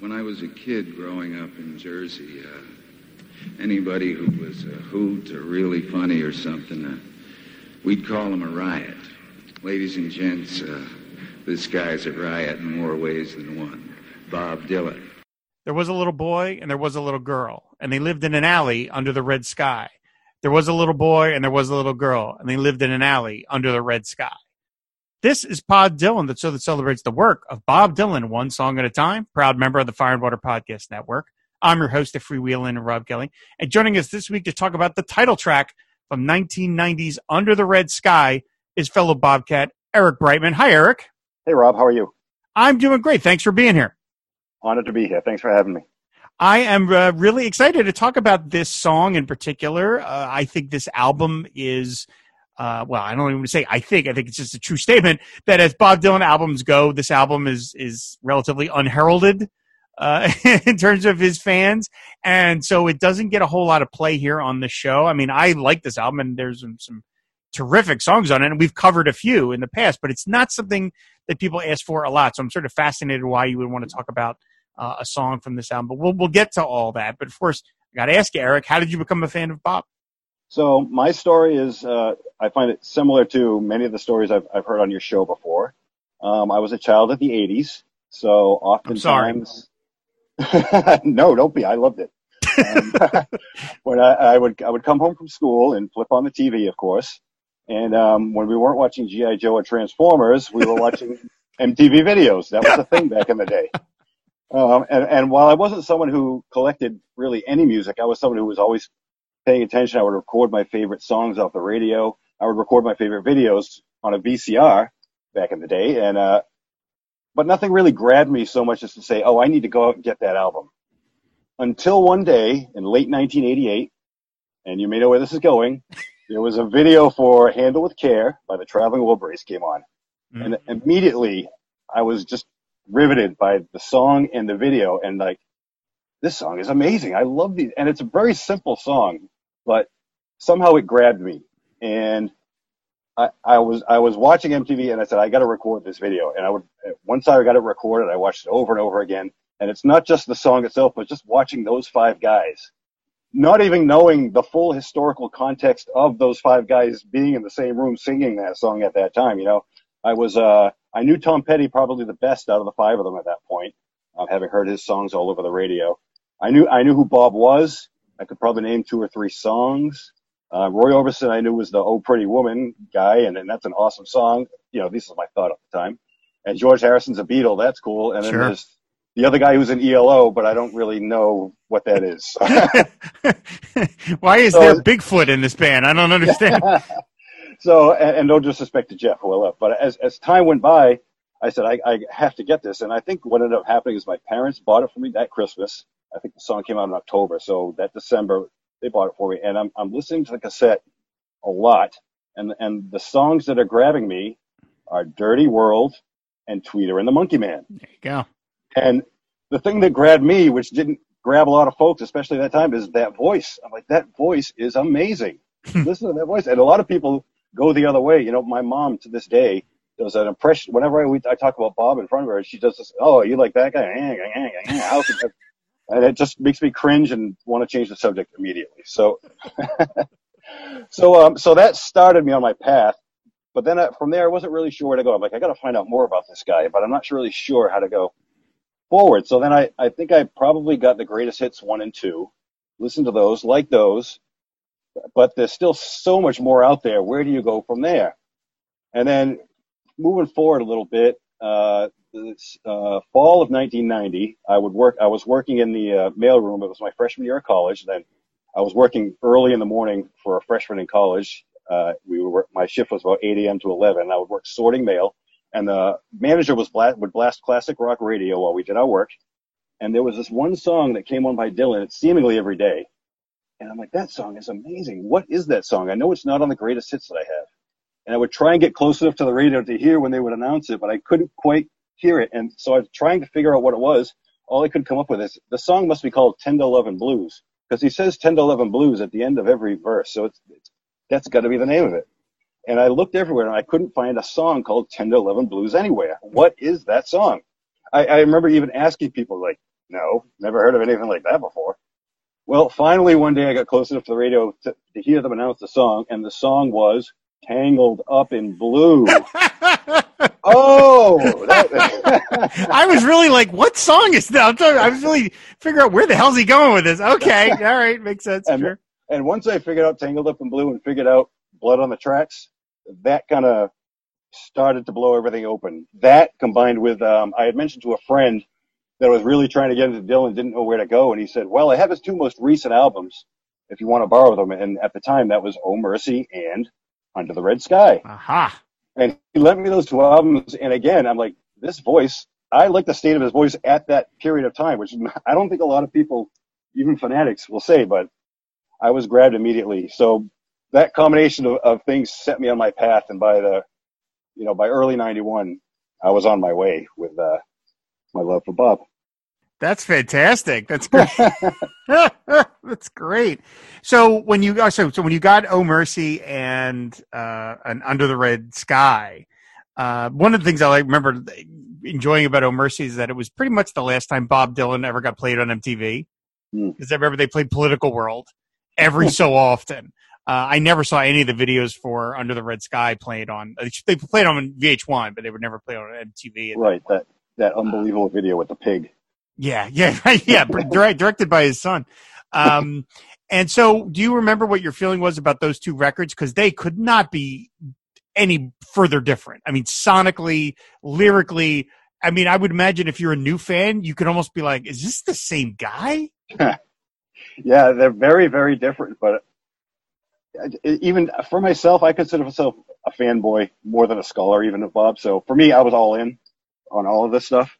when I was a kid growing up in Jersey, uh, anybody who was a hoot or really funny or something, uh, we'd call him a riot. Ladies and gents, uh, this guy's a riot in more ways than one. Bob Dylan. There was a little boy and there was a little girl, and they lived in an alley under the red sky. There was a little boy and there was a little girl, and they lived in an alley under the red sky. This is Pod Dylan, the show that celebrates the work of Bob Dylan, one song at a time, proud member of the Fire and Water Podcast Network. I'm your host of Freewheeling, Rob Kelly. And joining us this week to talk about the title track from 1990's Under the Red Sky is fellow Bobcat Eric Brightman. Hi, Eric. Hey, Rob. How are you? I'm doing great. Thanks for being here. Honored to be here. Thanks for having me. I am uh, really excited to talk about this song in particular. Uh, I think this album is, uh, well, I don't even say I think. I think it's just a true statement that as Bob Dylan albums go, this album is is relatively unheralded uh, in terms of his fans, and so it doesn't get a whole lot of play here on the show. I mean, I like this album, and there's some, some terrific songs on it, and we've covered a few in the past, but it's not something that people ask for a lot. So I'm sort of fascinated why you would want to talk about uh, a song from this album. But we'll we'll get to all that. But first, I got to ask you, Eric, how did you become a fan of Bob? So my story is, uh, I find it similar to many of the stories I've I've heard on your show before. Um, I was a child of the '80s, so oftentimes. no, don't be. I loved it. um, when I, I would I would come home from school and flip on the TV, of course, and um, when we weren't watching GI Joe or Transformers, we were watching MTV videos. That was a thing back in the day. Um, and, and while I wasn't someone who collected really any music, I was someone who was always paying attention. I would record my favorite songs off the radio. I would record my favorite videos on a VCR back in the day. And, uh, but nothing really grabbed me so much as to say, oh, I need to go out and get that album. Until one day in late 1988, and you may know where this is going, there was a video for Handle with Care by the Traveling Wilburys came on. Mm-hmm. And immediately I was just riveted by the song and the video and like this song is amazing. I love these and it's a very simple song, but somehow it grabbed me. And I, I was I was watching MTV and I said I got to record this video. And I would once I got it recorded, I watched it over and over again. And it's not just the song itself, but just watching those five guys, not even knowing the full historical context of those five guys being in the same room singing that song at that time. You know, I was uh I knew Tom Petty probably the best out of the five of them at that point, uh, having heard his songs all over the radio. I knew I knew who Bob was. I could probably name two or three songs. Uh, Roy Orbison I knew was the Oh Pretty Woman guy, and, and that's an awesome song. You know, this is my thought at the time. And George Harrison's a Beatle, that's cool. And then sure. there's the other guy who's an ELO, but I don't really know what that is. Why is so, there Bigfoot in this band? I don't understand. so, and, and, no disrespect to Jeff, who I love, but as, as time went by, I said, I, I have to get this. And I think what ended up happening is my parents bought it for me that Christmas. I think the song came out in October. So that December, they bought it for me. And I'm, I'm listening to the cassette a lot. And, and the songs that are grabbing me are Dirty World and Tweeter and the Monkey Man. There you go. And the thing that grabbed me, which didn't grab a lot of folks, especially at that time, is that voice. I'm like, that voice is amazing. Hmm. Listen to that voice. And a lot of people go the other way. You know, my mom to this day does an impression. Whenever I, we, I talk about Bob in front of her, she does this. Oh, you like that guy? and it just makes me cringe and want to change the subject immediately. So, so, um, so that started me on my path. But then I, from there, I wasn't really sure where to go. I'm like, I got to find out more about this guy, but I'm not really sure how to go forward. So then I, I think I probably got the greatest hits one and two, listen to those, like those, but there's still so much more out there. Where do you go from there? And then moving forward a little bit, uh, uh, fall of 1990, I would work. I was working in the uh, mailroom. It was my freshman year of college. Then I was working early in the morning for a freshman in college. Uh, we were my shift was about 8 a.m. to 11. I would work sorting mail, and the manager was blast, would blast classic rock radio while we did our work. And there was this one song that came on by Dylan, seemingly every day. And I'm like, that song is amazing. What is that song? I know it's not on the greatest hits that I have. And I would try and get close enough to the radio to hear when they would announce it, but I couldn't quite hear it. And so I was trying to figure out what it was. All I could come up with is the song must be called 10 to 11 Blues because he says 10 to 11 Blues at the end of every verse. So it's, it's that's got to be the name of it. And I looked everywhere and I couldn't find a song called 10 to 11 Blues anywhere. What is that song? I, I remember even asking people like, no, never heard of anything like that before. Well, finally, one day I got close enough to the radio to, to hear them announce the song, and the song was Tangled Up in Blue. oh, that, I was really like, what song is that? I'm trying, I was really figuring out where the hell's he going with this. Okay, all right, makes sense. And, sure. and once I figured out Tangled Up in Blue and figured out Blood on the Tracks, that kind of started to blow everything open. That combined with, um, I had mentioned to a friend that was really trying to get into Dylan, didn't know where to go, and he said, "Well, I have his two most recent albums, if you want to borrow them." And at the time, that was "Oh Mercy" and "Under the Red Sky." Aha! And he lent me those two albums, and again, I'm like, this voice. I like the state of his voice at that period of time, which I don't think a lot of people, even fanatics, will say, but I was grabbed immediately. So that combination of, of things set me on my path, and by the, you know, by early '91, I was on my way with uh, my love for Bob. That's fantastic. That's great. That's great. So when you uh, so so when you got Oh Mercy and uh, and Under the Red Sky, uh, one of the things I like remember enjoying about Oh Mercy is that it was pretty much the last time Bob Dylan ever got played on MTV. Because mm. I remember they played Political World every so often. Uh, I never saw any of the videos for Under the Red Sky played on. They played on VH1, but they would never play on MTV. Right. That that unbelievable video with the pig. Yeah, yeah, yeah. directed by his son. Um, and so, do you remember what your feeling was about those two records? Because they could not be any further different. I mean, sonically, lyrically. I mean, I would imagine if you're a new fan, you could almost be like, "Is this the same guy?" yeah, they're very, very different. But even for myself, I consider myself a fanboy more than a scholar, even of Bob. So for me, I was all in on all of this stuff.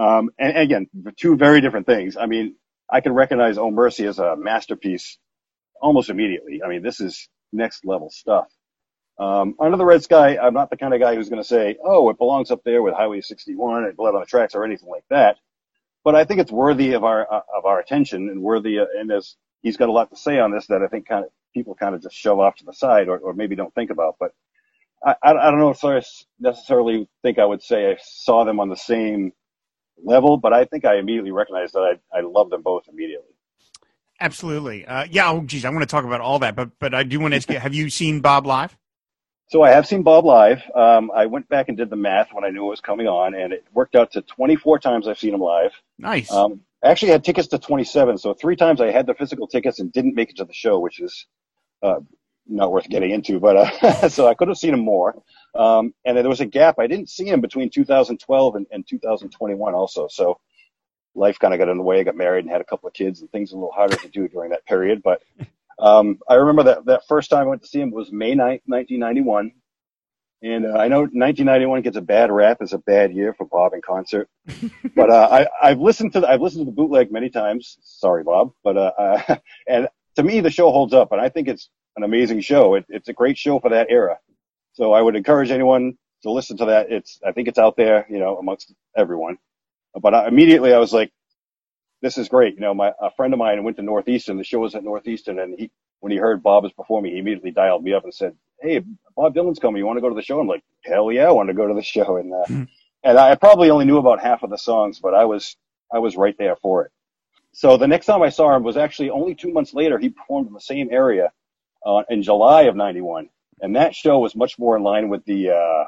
Um, and, and again, two very different things. I mean, I can recognize Oh Mercy as a masterpiece almost immediately. I mean, this is next level stuff. Um, Under the Red Sky, I'm not the kind of guy who's going to say, oh, it belongs up there with Highway 61 and Blood on the Tracks or anything like that. But I think it's worthy of our uh, of our attention and worthy. Uh, and as he's got a lot to say on this that I think kind of people kind of just shove off to the side or, or maybe don't think about. But I, I don't know if I necessarily think I would say I saw them on the same level, but I think I immediately recognized that I, I love them both immediately. Absolutely. Uh, yeah. Oh, geez, I want to talk about all that, but but I do want to ask you: Have you seen Bob live? So I have seen Bob live. Um, I went back and did the math when I knew it was coming on, and it worked out to 24 times I've seen him live. Nice. Um, I actually had tickets to 27, so three times I had the physical tickets and didn't make it to the show, which is uh, not worth getting into, but uh, so I could have seen him more. Um, and there was a gap. I didn't see him between 2012 and, and 2021 also. So life kind of got in the way. I got married and had a couple of kids and things a little harder to do during that period. But um, I remember that that first time I went to see him was May 9th, 1991. And uh, I know 1991 gets a bad rap as a bad year for Bob in concert, but uh, I, I've listened to the, I've listened to the bootleg many times. Sorry, Bob, but uh, and to me the show holds up, and I think it's an amazing show. It, it's a great show for that era. So I would encourage anyone to listen to that. It's, I think it's out there, you know, amongst everyone. But I, immediately I was like, this is great. You know, my, a friend of mine went to Northeastern. The show was at Northeastern and he, when he heard Bob was performing, he immediately dialed me up and said, Hey, Bob Dylan's coming. You want to go to the show? I'm like, hell yeah, I want to go to the show. And, uh, mm. and I probably only knew about half of the songs, but I was, I was right there for it. So the next time I saw him was actually only two months later. He performed in the same area uh, in July of '91, and that show was much more in line with the uh,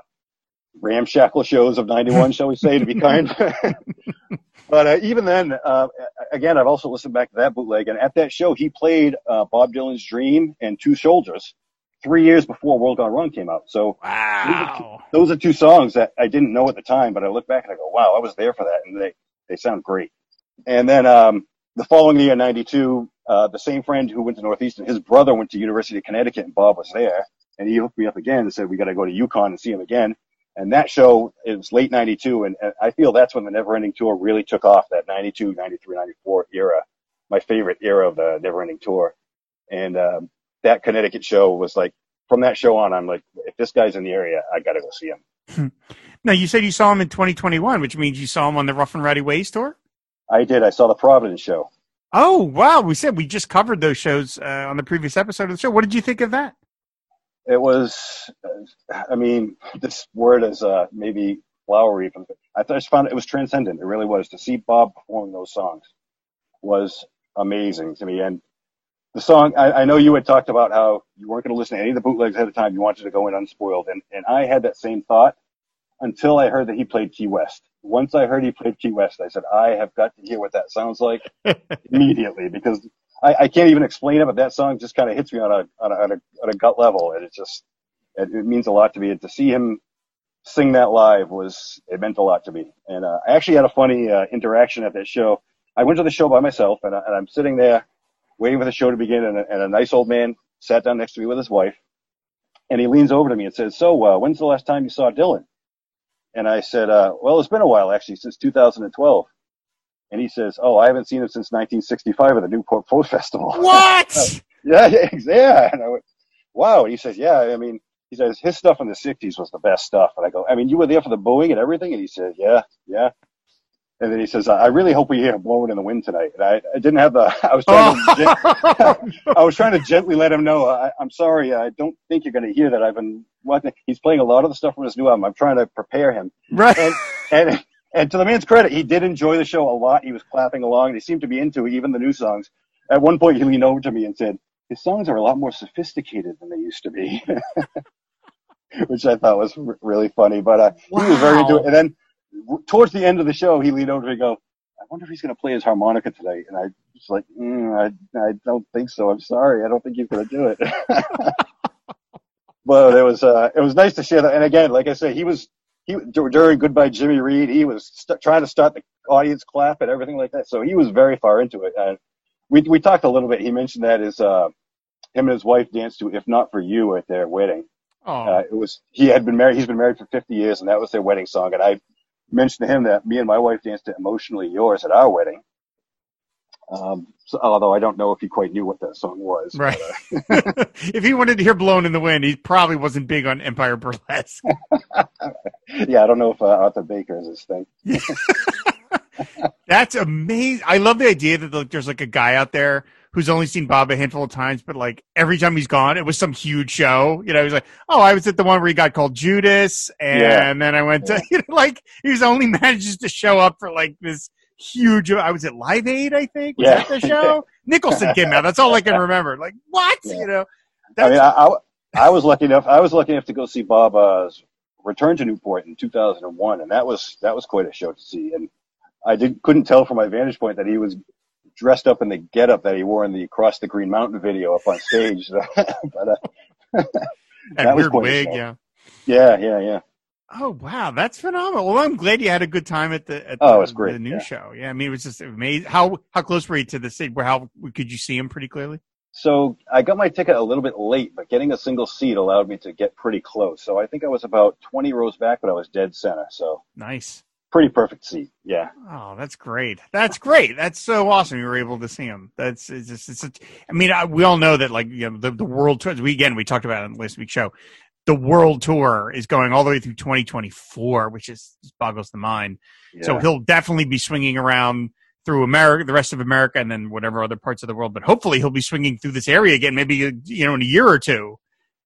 ramshackle shows of '91, shall we say, to be kind. but uh, even then, uh, again, I've also listened back to that bootleg, and at that show, he played uh, Bob Dylan's "Dream" and "Two Soldiers." Three years before World Gone Wrong came out, so wow. those, are two, those are two songs that I didn't know at the time, but I look back and I go, "Wow, I was there for that," and they they sound great. And then um, the following year, '92, uh, the same friend who went to Northeastern, his brother went to University of Connecticut and Bob was there. And he hooked me up again and said, we got to go to UConn and see him again. And that show, it was late 92. And, and I feel that's when the Never Ending Tour really took off, that 92, 93, 94 era. My favorite era of the Never Ending Tour. And, um, that Connecticut show was like, from that show on, I'm like, if this guy's in the area, I got to go see him. now, you said you saw him in 2021, which means you saw him on the Rough and Rowdy Ways tour? I did. I saw the Providence show. Oh wow! We said we just covered those shows uh, on the previous episode of the show. What did you think of that? It was, I mean, this word is uh, maybe flowery. But I just found it was transcendent. It really was to see Bob performing those songs was amazing to me. And the song, I, I know you had talked about how you weren't going to listen to any of the bootlegs ahead of time. You wanted to go in unspoiled, and and I had that same thought until I heard that he played Key West. Once I heard he played Key West, I said I have got to hear what that sounds like immediately because I, I can't even explain it, but that song just kind of hits me on a, on a, on a, on a gut level. And it just, it, it, means a lot to me. And to see him sing that live was, it meant a lot to me. And, uh, I actually had a funny, uh, interaction at that show. I went to the show by myself and, I, and I'm sitting there waiting for the show to begin and a, and a nice old man sat down next to me with his wife and he leans over to me and says, so, uh, when's the last time you saw Dylan? And I said, uh, well, it's been a while actually, since 2012. And he says, "Oh, I haven't seen him since 1965 at the Newport Folk Festival." What? yeah, yeah, yeah. And I went, "Wow." And he says, "Yeah, I mean." He says his stuff in the '60s was the best stuff, and I go, "I mean, you were there for the booing and everything." And he says, "Yeah, yeah." And then he says, "I really hope we hear blowing in the wind tonight." And I, I didn't have the. I was trying oh. to. I was trying to gently let him know. I, am sorry. I don't think you're going to hear that. I've been. What, he's playing a lot of the stuff from his new album. I'm trying to prepare him. Right. And, and and to the man's credit, he did enjoy the show a lot. He was clapping along. And he seemed to be into even the new songs. At one point, he leaned over to me and said, "His songs are a lot more sophisticated than they used to be," which I thought was r- really funny. But uh, wow. he was very into it. And then towards the end of the show, he leaned over and go, "I wonder if he's going to play his harmonica today." And I was like, mm, "I I don't think so. I'm sorry. I don't think he's going to do it." but it was uh, it was nice to share that. And again, like I said, he was he during Goodbye Jimmy Reed, he was st- trying to start the audience clap and everything like that. So he was very far into it. And we we talked a little bit. He mentioned that his uh, him and his wife danced to "If Not for You" at their wedding. Uh, it was he had been married. He's been married for 50 years, and that was their wedding song. And I mentioned to him that me and my wife danced to "Emotionally Yours" at our wedding. Um, so, although I don't know if he quite knew what that song was. Right. But, uh, if he wanted to hear "Blown in the Wind," he probably wasn't big on Empire Burlesque. yeah, I don't know if uh, Arthur Baker is his thing. That's amazing. I love the idea that like, there's like a guy out there who's only seen Bob a handful of times, but like every time he's gone, it was some huge show. You know, he's like, "Oh, I was at the one where he got called Judas, and yeah. then I went to you know, like he only manages to show up for like this." huge. I was at Live Aid, I think. Was yeah. that the show? Nicholson came out. That's all I can remember. Like what? Yeah. You know. I mean, I, I, I, was lucky enough. I was lucky enough to go see Bob uh, return to Newport in 2001, and that was that was quite a show to see. And I did couldn't tell from my vantage point that he was dressed up in the getup that he wore in the Across the Green Mountain video up on stage. but uh, that was quite wig, yeah. Yeah, yeah, yeah. Oh wow, that's phenomenal. Well, I'm glad you had a good time at the at oh, the, it was great. the new yeah. show. Yeah, I mean, it was just amazing. How how close were you to the city? Where how could you see him pretty clearly? So I got my ticket a little bit late, but getting a single seat allowed me to get pretty close. So I think I was about 20 rows back, but I was dead center. So nice, pretty perfect seat. Yeah. Oh, that's great. That's great. That's so awesome. You were able to see him. That's it's just. It's. A, I mean, I, we all know that like you know the the world tour. We again we talked about it in last week's show the world tour is going all the way through 2024, which is just boggles the mind. Yeah. So he'll definitely be swinging around through America, the rest of America, and then whatever other parts of the world. But hopefully, he'll be swinging through this area again, maybe you know in a year or two,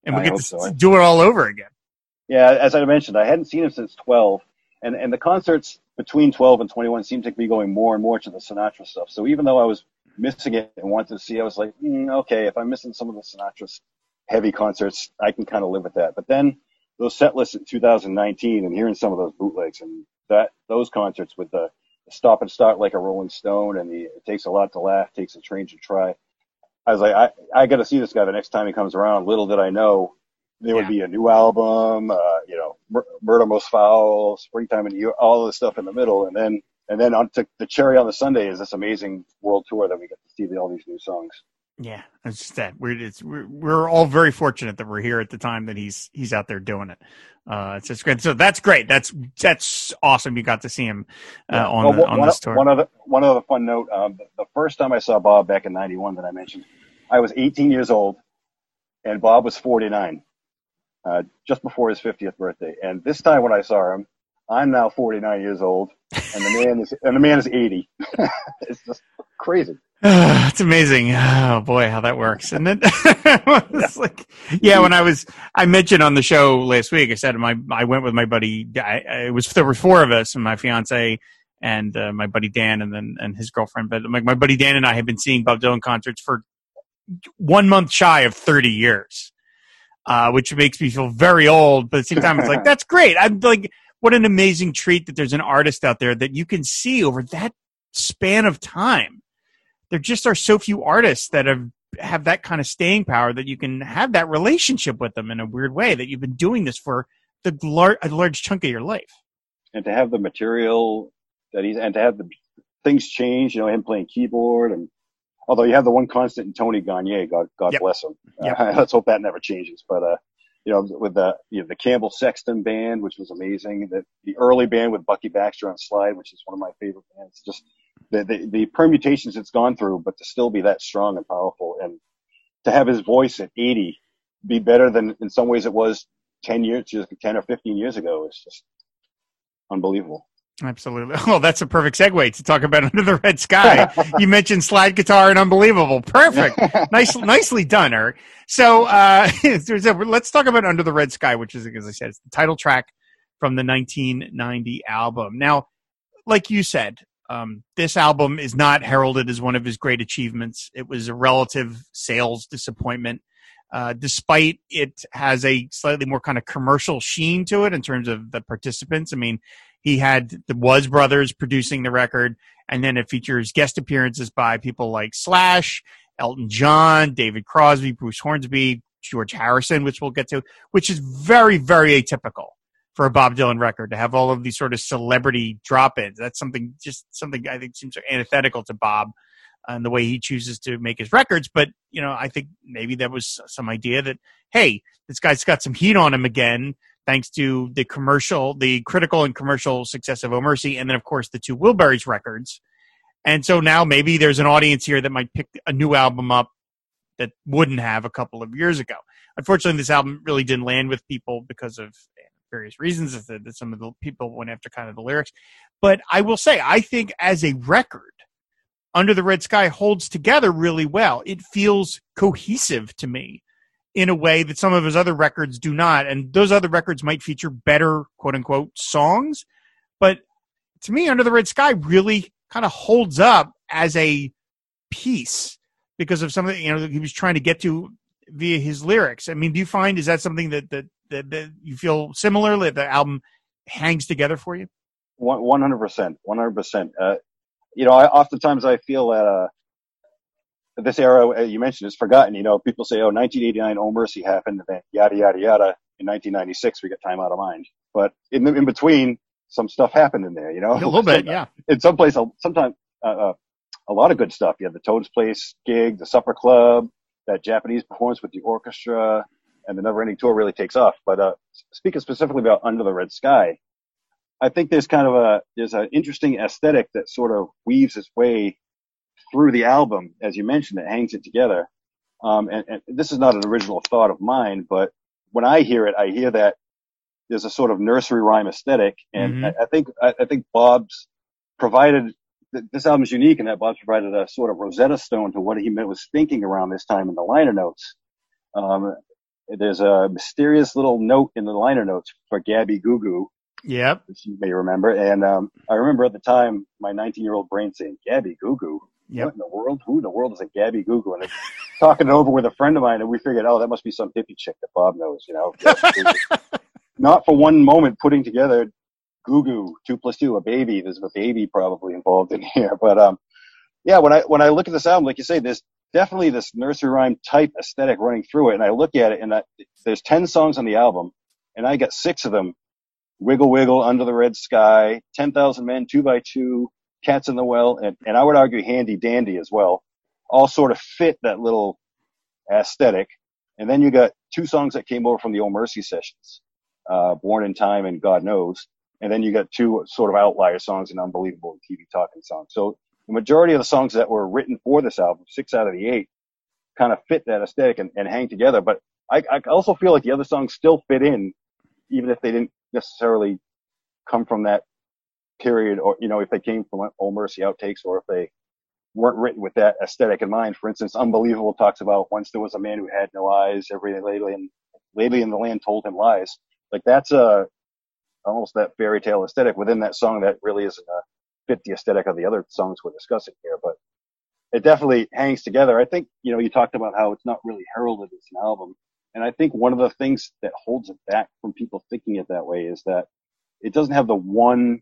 and we get to so. do it all over again. Yeah, as I mentioned, I hadn't seen him since 12, and and the concerts between 12 and 21 seemed to be going more and more to the Sinatra stuff. So even though I was missing it and wanted to see, I was like, mm, okay, if I'm missing some of the Sinatra heavy concerts, I can kind of live with that. But then those set lists in 2019 and hearing some of those bootlegs and that those concerts with the, the stop and start like a Rolling Stone and the it takes a lot to laugh, takes a train to cry. I was like, I I got to see this guy the next time he comes around. Little did I know there yeah. would be a new album, uh, you know, Mur- Murder Most Foul, Springtime in all of the stuff in the middle, and then and then on to the cherry on the sundae is this amazing world tour that we get to see all these new songs. Yeah, it's just that we're it's we're, we're all very fortunate that we're here at the time that he's he's out there doing it. Uh, it's just great. So that's great. That's that's awesome. You got to see him uh, yeah. on well, the, on one, this tour. One other one other fun note. Um, the first time I saw Bob back in '91 that I mentioned, I was 18 years old, and Bob was 49, uh, just before his 50th birthday. And this time when I saw him, I'm now 49 years old, and the man is and the man is 80. it's just crazy. it's amazing. Oh boy, how that works. And then it's like, yeah, when I was, I mentioned on the show last week, I said my, I went with my buddy. I, it was there were four of us, and my fiance and uh, my buddy Dan, and then and his girlfriend. But like my buddy Dan and I have been seeing Bob Dylan concerts for one month shy of thirty years, uh, which makes me feel very old. But at the same time, it's like that's great. I'm like, what an amazing treat that there's an artist out there that you can see over that span of time there just are so few artists that have have that kind of staying power that you can have that relationship with them in a weird way that you've been doing this for the lar- a large chunk of your life and to have the material that he's and to have the things change you know him playing keyboard and although you have the one constant in tony garnier god god yep. bless him yep. uh, let's hope that never changes but uh you know with the you know the campbell sexton band which was amazing the the early band with bucky baxter on slide which is one of my favorite bands just the, the, the permutations it's gone through, but to still be that strong and powerful and to have his voice at 80 be better than in some ways it was 10 years, just 10 or 15 years ago is just unbelievable. Absolutely. Well, that's a perfect segue to talk about Under the Red Sky. you mentioned slide guitar and unbelievable. Perfect. nice, nicely done, Eric. So, uh, let's talk about Under the Red Sky, which is, as I said, it's the title track from the 1990 album. Now, like you said, um, this album is not heralded as one of his great achievements. It was a relative sales disappointment, uh, despite it has a slightly more kind of commercial sheen to it in terms of the participants. I mean, he had the Was Brothers producing the record, and then it features guest appearances by people like Slash, Elton John, David Crosby, Bruce Hornsby, George Harrison, which we'll get to, which is very, very atypical for a Bob Dylan record to have all of these sort of celebrity drop-ins. That's something just something I think seems antithetical to Bob and the way he chooses to make his records. But you know, I think maybe that was some idea that hey, this guy's got some heat on him again, thanks to the commercial, the critical and commercial success of Oh Mercy, and then of course the two Wilburys records. And so now maybe there's an audience here that might pick a new album up that wouldn't have a couple of years ago. Unfortunately, this album really didn't land with people because of various reasons that some of the people went after kind of the lyrics. But I will say, I think as a record, Under the Red Sky holds together really well. It feels cohesive to me in a way that some of his other records do not. And those other records might feature better, quote unquote, songs. But to me, Under the Red Sky really kind of holds up as a piece because of something you know he was trying to get to via his lyrics. I mean, do you find is that something that that that, that you feel similarly that the album hangs together for you? One hundred percent, one hundred percent. Uh, you know, I, oftentimes I feel that uh, this era uh, you mentioned is forgotten. You know, people say, "Oh, 1989, Oh Mercy happened," and then yada yada yada. In 1996, we got Time Out of Mind. But in in between, some stuff happened in there. You know, a little bit, yeah. In some place, sometimes uh, uh, a lot of good stuff. You had the Toad's Place gig, the Supper Club, that Japanese performance with the orchestra and the Never Ending Tour really takes off. But uh, speaking specifically about Under the Red Sky, I think there's kind of a there's an interesting aesthetic that sort of weaves its way through the album, as you mentioned, it hangs it together. Um, and, and, this is not an original thought of mine, but when I hear it, I hear that there's a sort of nursery rhyme aesthetic, and mm-hmm. I, I, think I, I, think Bob's provided this album is unique in that Bob's provided a sort of Rosetta Stone to what he meant was thinking around this time in the liner notes. Um, there's a mysterious little note in the liner notes for Gabby Goo Goo. Yep. Which you may remember. And um, I remember at the time my 19 year old brain saying, Gabby Goo Goo? Yep. What in the world? Who in the world is a Gabby Goo Goo? And talking it over with a friend of mine, and we figured, oh, that must be some hippie chick that Bob knows, you know. Not for one moment putting together Goo Goo, two plus two, a baby. There's a baby probably involved in here. But um, yeah, when I when I look at this album, like you say, there's definitely this nursery rhyme type aesthetic running through it. And I look at it and I, there's 10 songs on the album and I got six of them. Wiggle Wiggle, Under the Red Sky, 10,000 Men, Two by Two, Cats in the Well, and, and I would argue Handy Dandy as well. All sort of fit that little aesthetic. And then you got two songs that came over from the Oh Mercy sessions, uh, Born in Time and God Knows. And then you got two sort of outlier songs, and unbelievable TV talking songs. So the majority of the songs that were written for this album, six out of the eight, kind of fit that aesthetic and, and hang together. But I, I also feel like the other songs still fit in, even if they didn't necessarily come from that period or, you know, if they came from Oh Mercy outtakes or if they weren't written with that aesthetic in mind. For instance, Unbelievable talks about once there was a man who had no eyes, every lady in, lady in the land told him lies. Like that's a, almost that fairy tale aesthetic within that song that really isn't a, fit the aesthetic of the other songs we're discussing here, but it definitely hangs together. I think, you know, you talked about how it's not really heralded as an album. And I think one of the things that holds it back from people thinking it that way is that it doesn't have the one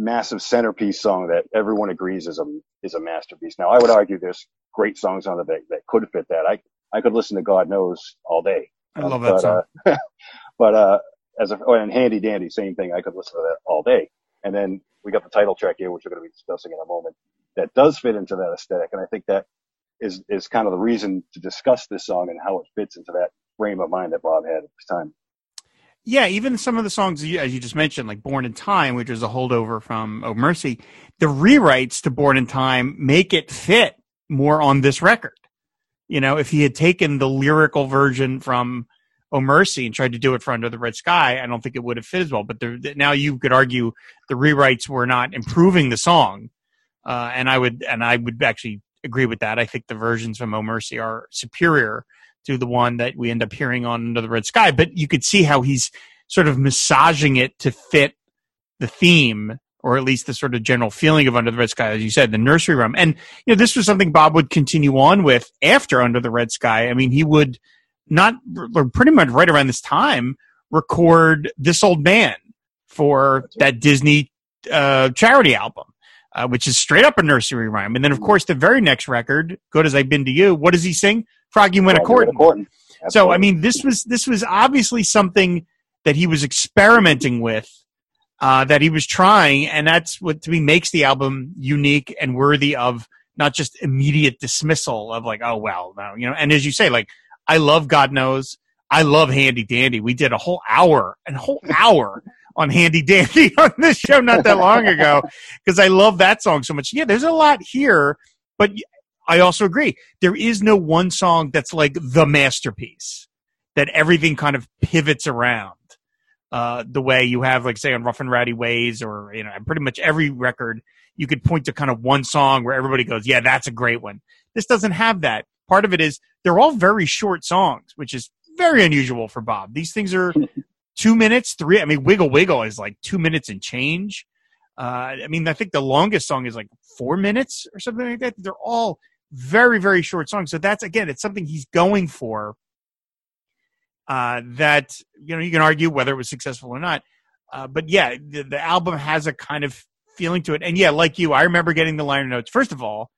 massive centerpiece song that everyone agrees is a is a masterpiece. Now, I would argue there's great songs on it that, that could fit that. I I could listen to God Knows all day. I love that but, song. Uh, but uh, as a oh, and Handy Dandy, same thing. I could listen to that all day. And then we got the title track here, which we're going to be discussing in a moment, that does fit into that aesthetic. And I think that is is kind of the reason to discuss this song and how it fits into that frame of mind that Bob had at this time. Yeah, even some of the songs, as you just mentioned, like Born in Time, which is a holdover from Oh Mercy, the rewrites to Born in Time make it fit more on this record. You know, if he had taken the lyrical version from Oh Mercy and tried to do it for Under the Red Sky, I don't think it would have fit as well. But now you could argue the rewrites were not improving the song. Uh, and I would, and I would actually agree with that. I think the versions from Oh Mercy are superior to the one that we end up hearing on Under the Red Sky. But you could see how he's sort of massaging it to fit the theme, or at least the sort of general feeling of Under the Red Sky, as you said, the nursery rhyme. And you know, this was something Bob would continue on with after Under the Red Sky. I mean, he would not pretty much right around this time record This Old Man for that Disney uh, charity album uh, which is straight up a nursery rhyme. And then, of mm. course, the very next record, "Good as I've Been to You," what does he sing? Froggy went a courtin'. So, I mean, this was this was obviously something that he was experimenting with, uh, that he was trying, and that's what to me makes the album unique and worthy of not just immediate dismissal of like, oh well, no, you know. And as you say, like, I love God knows. I love Handy Dandy. We did a whole hour, a whole hour on Handy Dandy on this show not that long ago because I love that song so much. Yeah, there's a lot here, but I also agree. There is no one song that's like the masterpiece that everything kind of pivots around. Uh, the way you have, like, say, on Rough and Rowdy Ways, or you know, pretty much every record, you could point to kind of one song where everybody goes, "Yeah, that's a great one." This doesn't have that. Part of it is they're all very short songs, which is very unusual for Bob. These things are two minutes, three. I mean, Wiggle Wiggle is like two minutes and change. Uh, I mean, I think the longest song is like four minutes or something like that. They're all very, very short song So that's again, it's something he's going for. Uh, that you know, you can argue whether it was successful or not. Uh, but yeah, the, the album has a kind of feeling to it. And yeah, like you, I remember getting the liner notes. First of all,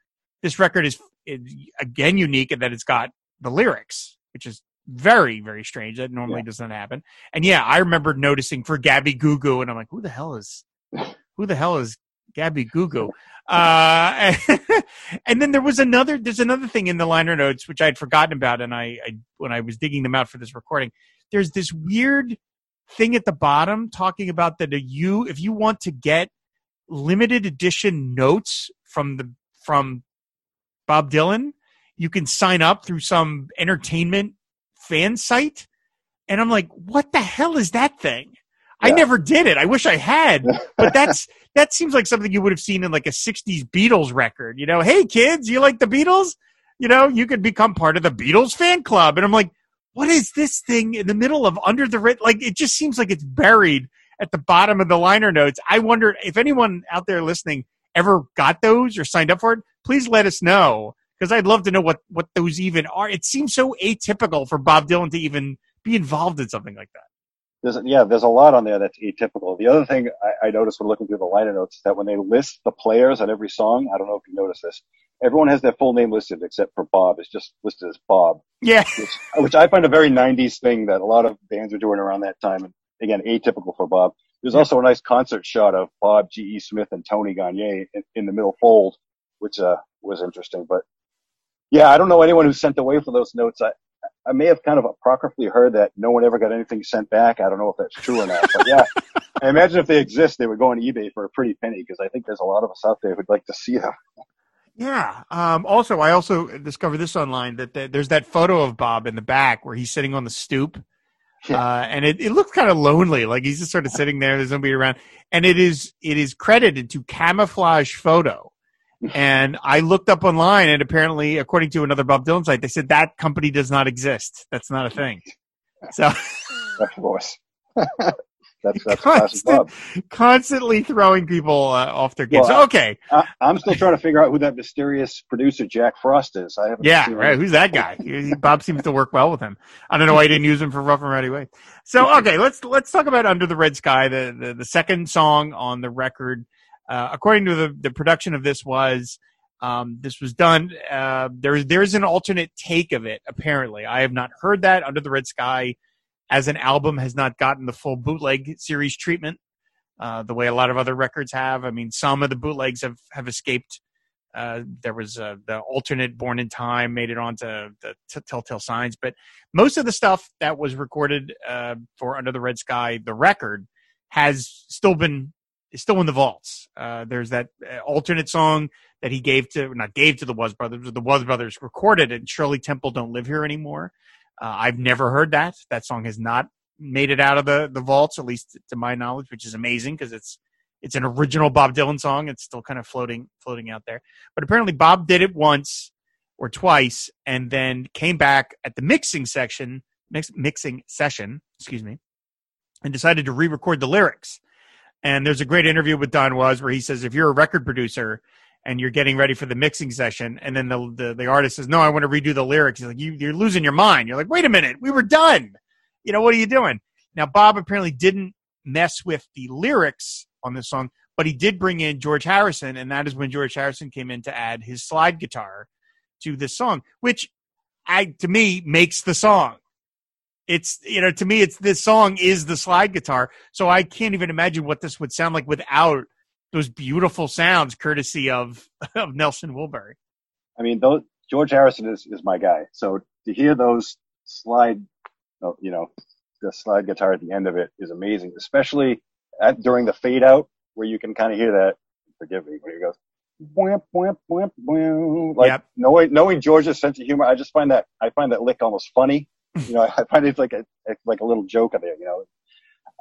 this record is, is again unique in that it's got the lyrics, which is very very strange that normally yeah. doesn't happen and yeah i remember noticing for gabby goo goo and i'm like who the hell is who the hell is gabby goo uh, and then there was another there's another thing in the liner notes which i'd forgotten about and I, I when i was digging them out for this recording there's this weird thing at the bottom talking about that you if you want to get limited edition notes from the from bob dylan you can sign up through some entertainment fan site. And I'm like, what the hell is that thing? I never did it. I wish I had, but that's that seems like something you would have seen in like a '60s Beatles record. You know, hey kids, you like the Beatles? You know, you could become part of the Beatles fan club. And I'm like, what is this thing in the middle of under the red? Like, it just seems like it's buried at the bottom of the liner notes. I wonder if anyone out there listening ever got those or signed up for it. Please let us know because I'd love to know what what those even are. It seems so atypical for Bob Dylan to even be involved in something like that. There's, yeah, there's a lot on there that's atypical. The other thing I, I noticed when looking through the liner notes is that when they list the players on every song, I don't know if you noticed this, everyone has their full name listed except for Bob. It's just listed as Bob. Yeah. Which, which I find a very 90s thing that a lot of bands are doing around that time. And again, atypical for Bob. There's also a nice concert shot of Bob, G.E. Smith, and Tony Garnier in, in the middle fold, which uh, was interesting. But yeah, I don't know anyone who sent away for those notes. I, I may have kind of apocryphally heard that no one ever got anything sent back. I don't know if that's true or not, but yeah, I imagine if they exist, they would go on eBay for a pretty penny because I think there's a lot of us out there who'd like to see them. Yeah. Um, also, I also discovered this online that, there's that photo of Bob in the back where he's sitting on the stoop. Yeah. Uh, and it, it looks kind of lonely, like he's just sort of sitting there. There's nobody around, and it is it is credited to Camouflage Photo, and I looked up online, and apparently, according to another Bob Dylan site, they said that company does not exist. That's not a thing. So, of course. That's that's Constant, constantly throwing people uh, off their game. Well, so, okay, I, am still trying to figure out who that mysterious producer Jack Frost is. I haven't. Yeah, right. Who's that guy? Bob seems to work well with him. I don't know why he didn't use him for Rough and Ready Way. So okay, let's let's talk about Under the Red Sky, the the, the second song on the record. Uh, according to the the production of this was. Um, this was done. Uh, there's there's an alternate take of it. Apparently, I have not heard that. Under the Red Sky as an album has not gotten the full bootleg series treatment uh, the way a lot of other records have. I mean, some of the bootlegs have have escaped. Uh, there was uh, the alternate Born in Time made it onto the t- Telltale Signs, but most of the stuff that was recorded uh, for Under the Red Sky, the record, has still been is still in the vaults. Uh, there's that uh, alternate song that he gave to not gave to the Was Brothers, the Was Brothers recorded it. Shirley Temple don't live here anymore. Uh, I've never heard that. That song has not made it out of the, the vaults, at least to my knowledge, which is amazing because it's it's an original Bob Dylan song. It's still kind of floating floating out there. But apparently Bob did it once or twice and then came back at the mixing section, mix, mixing session, excuse me, and decided to re-record the lyrics. And there's a great interview with Don Was where he says if you're a record producer and you're getting ready for the mixing session and then the the, the artist says no i want to redo the lyrics. He's like you, you're losing your mind. You're like wait a minute we were done. You know what are you doing? Now bob apparently didn't mess with the lyrics on this song but he did bring in george harrison and that is when george harrison came in to add his slide guitar to this song which i to me makes the song it's you know to me it's this song is the slide guitar so i can't even imagine what this would sound like without those beautiful sounds courtesy of of Nelson Wilbury. I mean, those, George Harrison is, is my guy. So to hear those slide, oh, you know, the slide guitar at the end of it is amazing, especially at, during the fade out where you can kind of hear that. Forgive me, where he goes, bwamp, bwamp, bwamp, bwamp. like yep. knowing knowing George's sense of humor. I just find that I find that lick almost funny. You know, I find it's like a like a little joke of there. You know,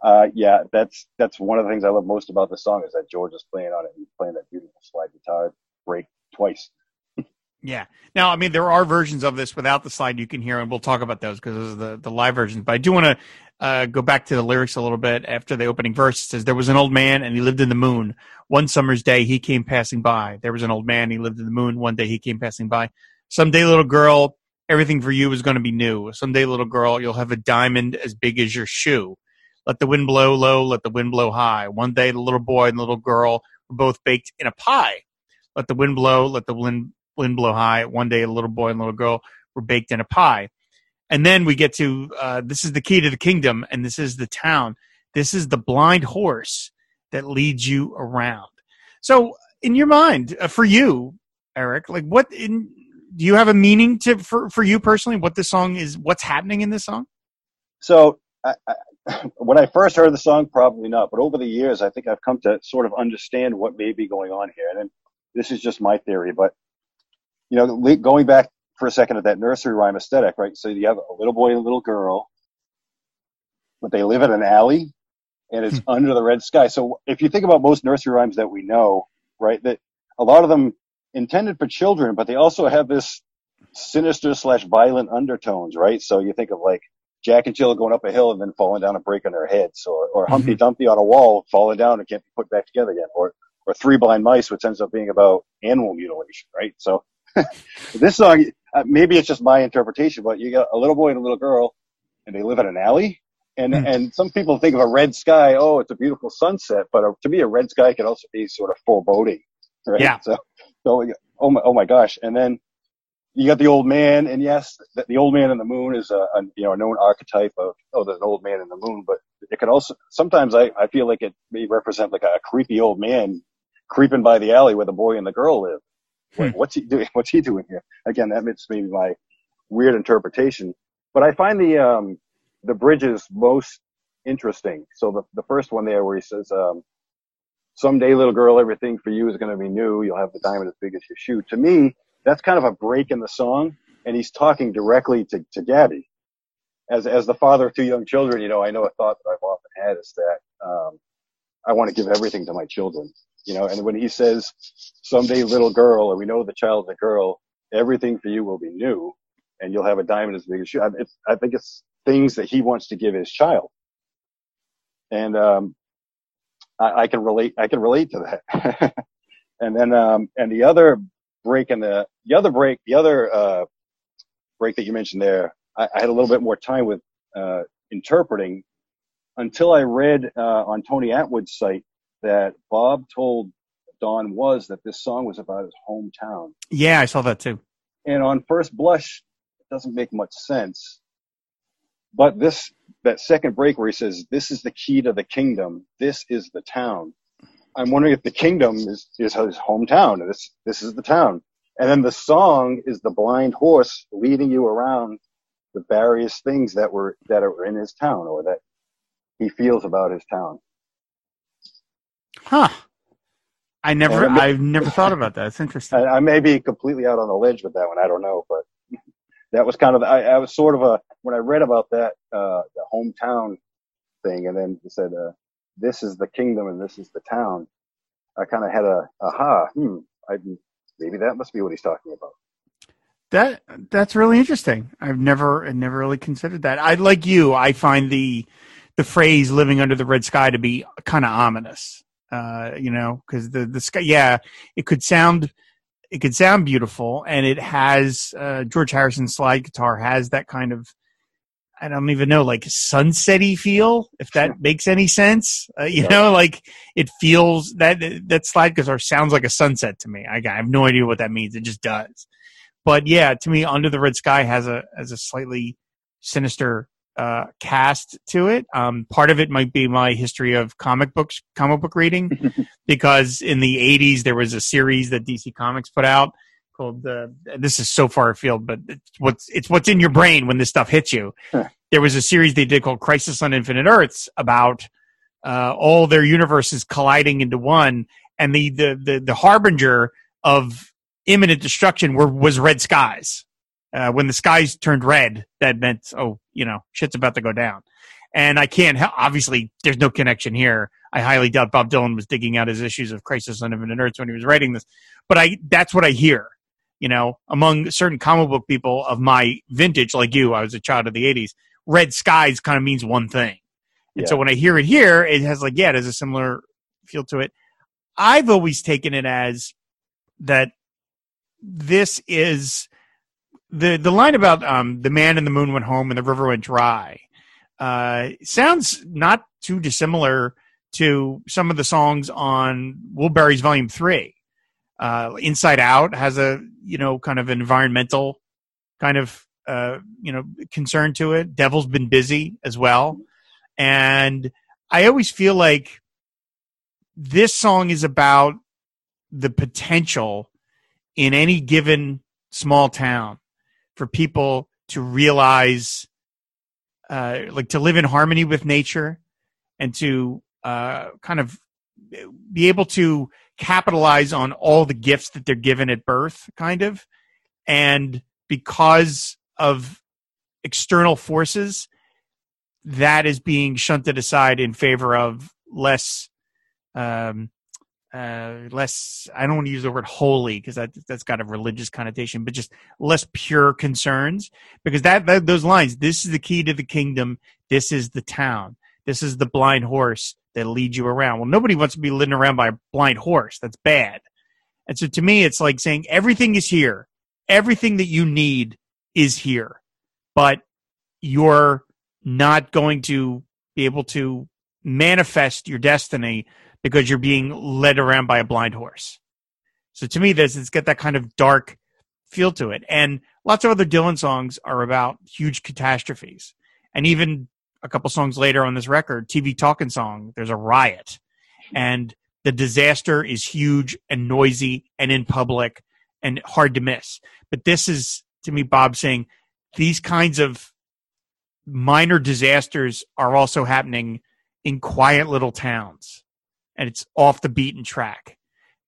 uh, yeah, that's that's one of the things I love most about the song is that George is playing on it. He's playing that beautiful slide guitar break twice. yeah. Now, I mean, there are versions of this without the slide you can hear, and we'll talk about those because those are the, the live versions. But I do want to uh, go back to the lyrics a little bit after the opening verse. It says, There was an old man and he lived in the moon. One summer's day he came passing by. There was an old man, he lived in the moon. One day he came passing by. Someday, little girl, everything for you is going to be new. Someday, little girl, you'll have a diamond as big as your shoe. Let the wind blow low, let the wind blow high. One day the little boy and the little girl were both baked in a pie. Let the wind blow, let the wind, wind blow high. One day the little boy and little girl were baked in a pie. And then we get to uh, this is the key to the kingdom, and this is the town. This is the blind horse that leads you around. So, in your mind, uh, for you, Eric, like what in, do you have a meaning to for for you personally? What this song is? What's happening in this song? So, I, when I first heard the song, probably not, but over the years, I think I've come to sort of understand what may be going on here. And this is just my theory, but you know, going back for a second at that nursery rhyme aesthetic, right? So you have a little boy and a little girl, but they live in an alley and it's hmm. under the red sky. So if you think about most nursery rhymes that we know, right, that a lot of them intended for children, but they also have this sinister slash violent undertones, right? So you think of like Jack and Jill going up a hill and then falling down and breaking their heads, or, or mm-hmm. Humpty Dumpty on a wall falling down and can't be put back together again, or or Three Blind Mice, which ends up being about animal mutilation, right? So this song, uh, maybe it's just my interpretation, but you got a little boy and a little girl, and they live in an alley, and mm. and some people think of a red sky, oh, it's a beautiful sunset, but a, to me, a red sky can also be sort of foreboding, right? Yeah. So, so oh my, oh my gosh, and then you got the old man, and yes, the, the old man in the moon is a, a, you know a known archetype of oh, there's an old man in the moon, but it could also sometimes I, I feel like it may represent like a, creepy old man creeping by the alley where the boy and the girl live. Hmm. What's he doing? What's he doing here? Again, that makes maybe my weird interpretation, but I find the um the bridges most interesting. So the the first one there where he says um someday little girl everything for you is going to be new you'll have the diamond as big as your shoe to me that's kind of a break in the song, and he's talking directly to, to Gabby. As as the father of two young children, you know, I know a thought that I've often had is that um, I want to give everything to my children, you know. And when he says, "Someday, little girl," or we know the child's a girl, everything for you will be new, and you'll have a diamond as big as you. I, I think it's things that he wants to give his child, and um, I, I can relate. I can relate to that. and then, um, and the other break in the the other break, the other uh, break that you mentioned there, I, I had a little bit more time with uh, interpreting until I read uh, on Tony Attwood's site that Bob told Don Was that this song was about his hometown. Yeah, I saw that too. And on first blush, it doesn't make much sense. But this, that second break where he says, this is the key to the kingdom. This is the town. I'm wondering if the kingdom is, is his hometown. This, this is the town. And then the song is the blind horse leading you around the various things that were, that are in his town or that he feels about his town. Huh. I never, I've never thought about that. It's interesting. I, I, may be completely out on the ledge with that one. I don't know, but that was kind of, I, I was sort of a, when I read about that, uh, the hometown thing, and then it said, uh, this is the kingdom and this is the town. I kind of had a, aha, hmm, I, maybe that must be what he's talking about. That that's really interesting. I've never I never really considered that. I like you. I find the the phrase "living under the red sky" to be kind of ominous. Uh, you know, because the the sky, yeah, it could sound it could sound beautiful, and it has uh, George Harrison's slide guitar has that kind of I don't even know like sunsetty feel, if that makes any sense. Uh, you yeah. know, like it feels that that slide guitar sounds like a sunset to me. I, I have no idea what that means. It just does. But yeah, to me, Under the Red Sky has a has a slightly sinister uh, cast to it. Um, part of it might be my history of comic books, comic book reading, because in the '80s there was a series that DC Comics put out called uh, "This is so far afield," but it's what's it's what's in your brain when this stuff hits you. There was a series they did called "Crisis on Infinite Earths" about uh, all their universes colliding into one, and the the the, the harbinger of imminent destruction were was red skies uh, when the skies turned red, that meant, oh, you know, shit's about to go down. And I can't, help obviously, there's no connection here. I highly doubt Bob Dylan was digging out his issues of Crisis on Infinite Earths when he was writing this. But I, that's what I hear, you know, among certain comic book people of my vintage, like you, I was a child of the 80s, red skies kind of means one thing. And yeah. so when I hear it here, it has like, yeah, it has a similar feel to it. I've always taken it as that this is the the line about um, the man in the moon went home and the river went dry uh, sounds not too dissimilar to some of the songs on Wilburys Volume Three. Uh, Inside Out has a you know kind of environmental kind of uh, you know concern to it. Devil's Been Busy as well, and I always feel like this song is about the potential in any given small town for people to realize, uh, like to live in harmony with nature and to uh, kind of be able to capitalize on all the gifts that they're given at birth, kind of. And because of external forces, that is being shunted aside in favor of less um, uh, less i don't want to use the word holy because that, that's got a religious connotation but just less pure concerns because that, that those lines this is the key to the kingdom. This is the town. This is the blind horse that leads you around. Well nobody wants to be led around by a blind horse. That's bad. And so to me it's like saying everything is here. Everything that you need is here but you're not going to be able to manifest your destiny because you're being led around by a blind horse. So to me, this it's got that kind of dark feel to it. And lots of other Dylan songs are about huge catastrophes. And even a couple songs later on this record, TV Talking Song, there's a riot. And the disaster is huge and noisy and in public and hard to miss. But this is, to me, Bob saying these kinds of minor disasters are also happening in quiet little towns and it's off the beaten track.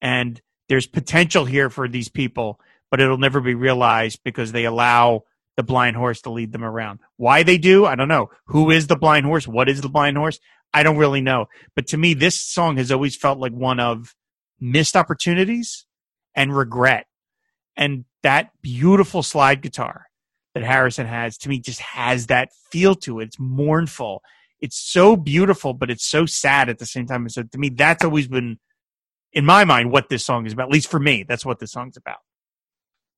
And there's potential here for these people, but it'll never be realized because they allow the blind horse to lead them around. Why they do, I don't know. Who is the blind horse? What is the blind horse? I don't really know. But to me, this song has always felt like one of missed opportunities and regret. And that beautiful slide guitar that Harrison has to me just has that feel to it. It's mournful. It's so beautiful, but it's so sad at the same time. And so to me, that's always been, in my mind, what this song is about. At least for me, that's what this song's about.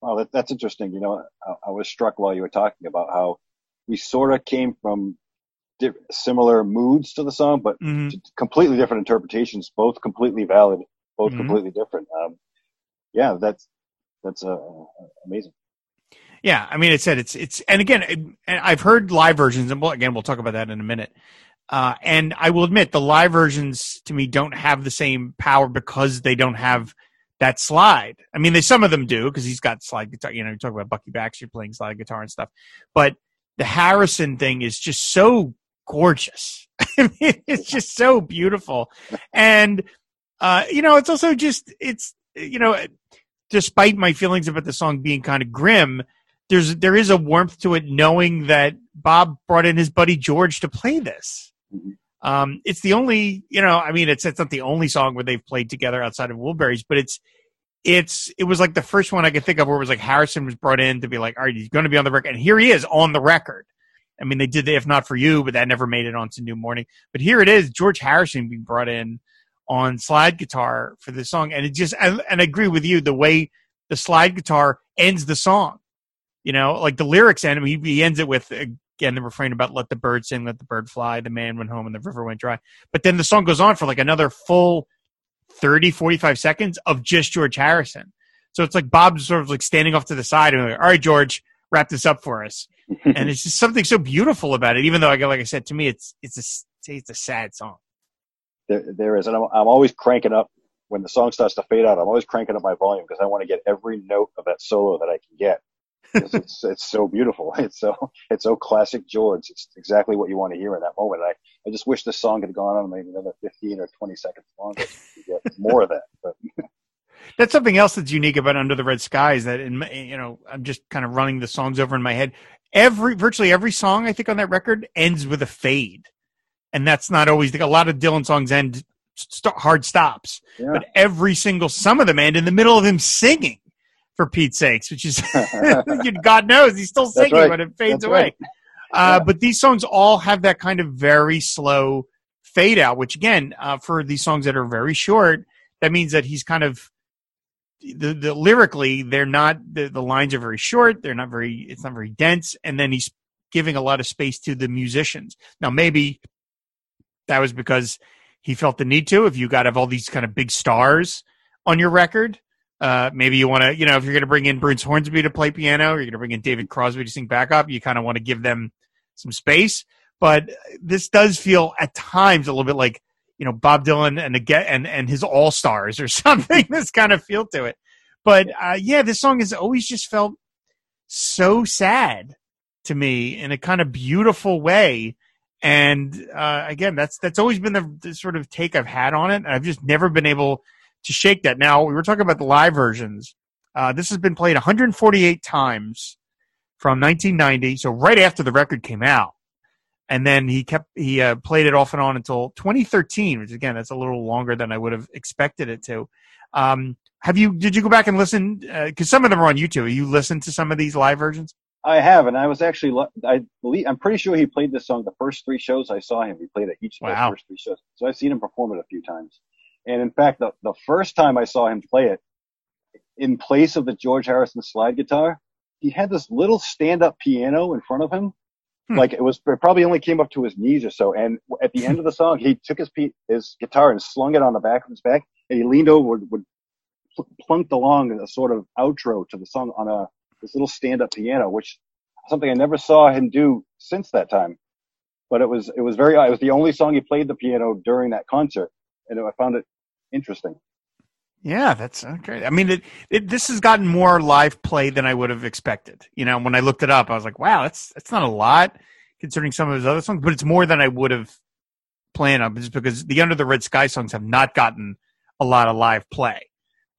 Well, that, that's interesting. You know, I, I, was struck while you were talking about how we sort of came from similar moods to the song, but mm-hmm. completely different interpretations, both completely valid, both mm-hmm. completely different. Um, yeah, that's that's uh, amazing. Yeah, I mean, it said it's it's, and again, it, and I've heard live versions, and we'll, again, we'll talk about that in a minute. Uh, and I will admit, the live versions to me don't have the same power because they don't have that slide. I mean, they some of them do because he's got slide guitar. You know, you talk about Bucky Baxter playing slide guitar and stuff, but the Harrison thing is just so gorgeous. I mean, it's just so beautiful, and uh, you know, it's also just it's you know, despite my feelings about the song being kind of grim, there's there is a warmth to it knowing that Bob brought in his buddy George to play this. Mm-hmm. Um, it's the only, you know, I mean, it's it's not the only song where they've played together outside of Wilburys, but it's it's it was like the first one I could think of where it was like Harrison was brought in to be like, all right, he's going to be on the record, and here he is on the record. I mean, they did the If Not For You, but that never made it onto New Morning. But here it is, George Harrison being brought in on slide guitar for this song, and it just and I agree with you the way the slide guitar ends the song. You know, like the lyrics end, he, he ends it with again the refrain about "Let the bird sing, let the bird fly." The man went home and the river went dry. But then the song goes on for like another full 30, 45 seconds of just George Harrison. So it's like Bob's sort of like standing off to the side and like, "All right, George, wrap this up for us." and it's just something so beautiful about it. Even though, like I said, to me, it's it's a it's a sad song. There, there is, and I'm, I'm always cranking up when the song starts to fade out. I'm always cranking up my volume because I want to get every note of that solo that I can get it's it's so beautiful. It's so it's so classic George. It's exactly what you want to hear in that moment. I I just wish the song had gone on maybe another fifteen or twenty seconds longer to get more of that. But that's something else that's unique about Under the Red Skies. that in you know I'm just kind of running the songs over in my head. Every virtually every song I think on that record ends with a fade, and that's not always the, a lot of Dylan songs end st- hard stops, yeah. but every single some of them end in the middle of him singing for Pete's sakes, which is God knows he's still singing right. when it fades That's away. Right. Uh, yeah. But these songs all have that kind of very slow fade out, which again, uh, for these songs that are very short, that means that he's kind of the, the lyrically they're not the, the lines are very short. They're not very it's not very dense, and then he's giving a lot of space to the musicians. Now maybe that was because he felt the need to. If you got to have all these kind of big stars on your record, uh, maybe you want to, you know, if you're going to bring in Bruce Hornsby to play piano, or you're going to bring in David Crosby to sing backup, you kind of want to give them some space. But this does feel at times a little bit like, you know, Bob Dylan and the and and his All Stars or something. this kind of feel to it. But uh, yeah, this song has always just felt so sad to me in a kind of beautiful way. And uh, again, that's that's always been the, the, sort of take I've had on it. I've just never been able to shake that. Now, we were talking about the live versions. Uh, this has been played 148 times from 1990, so right after the record came out. And then he kept he uh, played it off and on until 2013, which again that's a little longer than I would have expected it to. Um, have you did you go back and listen? Because uh, some of them are on YouTube. You listened to some of these live versions? I have, and I was actually I believe I'm pretty sure he played this song the first three shows I saw him. He played it each of wow. those first three shows, so I've seen him perform it a few times. And in fact, the, the first time I saw him play it, in place of the George Harrison slide guitar, he had this little stand up piano in front of him. Hmm. Like it was, it probably only came up to his knees or so. And at the end of the song, he took his, his guitar and slung it on the back of his back and he leaned over, would, would plunked along a sort of outro to the song on a, this little stand up piano, which something I never saw him do since that time. But it was, it was very, it was the only song he played the piano during that concert. And I found it interesting. Yeah, that's great. I mean, it, it, this has gotten more live play than I would have expected. You know, when I looked it up, I was like, wow, that's that's not a lot considering some of his other songs, but it's more than I would have planned on, just because the Under the Red Sky songs have not gotten a lot of live play.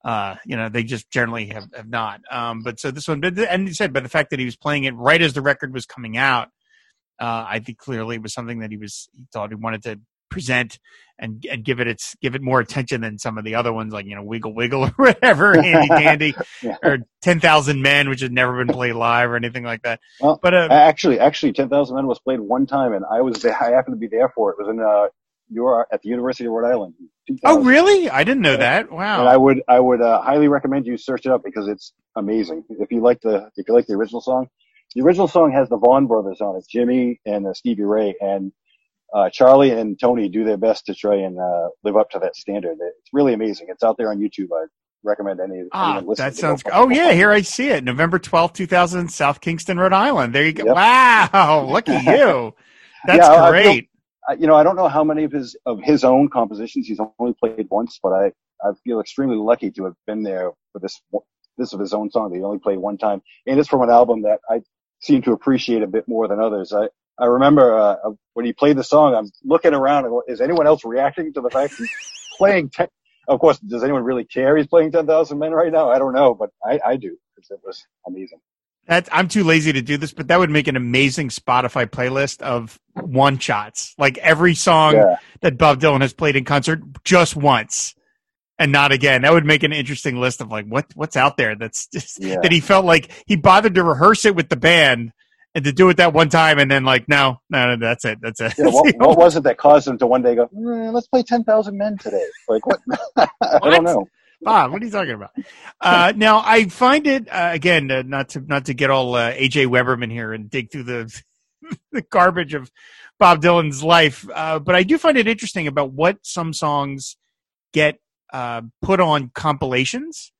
Uh, you know, they just generally have, have not. Um, but so this one, and he said, but the fact that he was playing it right as the record was coming out, uh, I think clearly it was something that he was he thought he wanted to present and and give it its give it more attention than some of the other ones like you know Wiggle Wiggle or whatever, Handy Dandy yeah. or Ten Thousand Men, which has never been played live or anything like that. Well, but uh, actually, actually, Ten Thousand Men was played one time, and I was. I happened to be there for it. It was in uh, you are at the University of Rhode Island. Oh, really? I didn't know that. Wow. And I would I would uh, highly recommend you search it up because it's amazing. If you like the if you like the original song, the original song has the Vaughan brothers on it, Jimmie and uh, Stevie Ray, and uh, Charlie and Tony do their best to try and uh, live up to that standard. It's really amazing. It's out there on YouTube. I recommend any. Ah, that sounds. Good. Oh yeah, here I see it. November twelfth, two thousand, South Kingstown, Rhode Island. There you go. Yep. Wow, look at you. That's yeah, great. I feel, you know, I don't know how many of his of his own compositions he's only played once, but I I feel extremely lucky to have been there for this this of his own song that he only played one time, and it's from an album that I seem to appreciate a bit more than others. I I remember uh, uh, when he played the song, I'm looking around is anyone else reacting to the fact he's playing? Ten, of course, does anyone really care he's playing 10,000 Men right now? I don't know, but I, I do because it was amazing. That, I'm too lazy to do this, but that would make an amazing Spotify playlist of one shots. Like every song yeah. that Bob Dylan has played in concert just once and not again. That would make an interesting list of like what what's out there that's just, yeah. that he felt like he bothered to rehearse it with the band and to do it that one time and then like no no, no that's it that's it. Yeah, what, what, was it that caused him to one day go mm, let's play 10,000 men today? Like what? I don't know. Bob, what are you talking about? Uh, now I find it uh, again uh, not to not to get all uh, AJ Weberman here and dig through the the garbage of Bob Dylan's life, uh, but I do find it interesting about what some songs get uh, put on compilations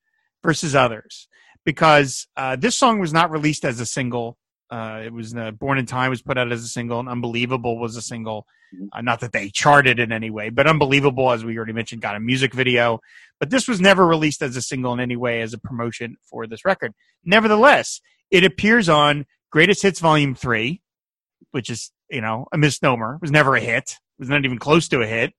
versus others. Because this song was not released as a single uh, it was uh, Born in Time was put out as a single, and Unbelievable was a single. Mm-hmm. Uh, not that they charted in any way, but Unbelievable, as we already mentioned, got a music video. But this was never released as a single in any way as a promotion for this record. Nevertheless, it appears on Greatest Hits Volume 3, which is, you know, a misnomer. It was never a hit. It was not even close to a hit.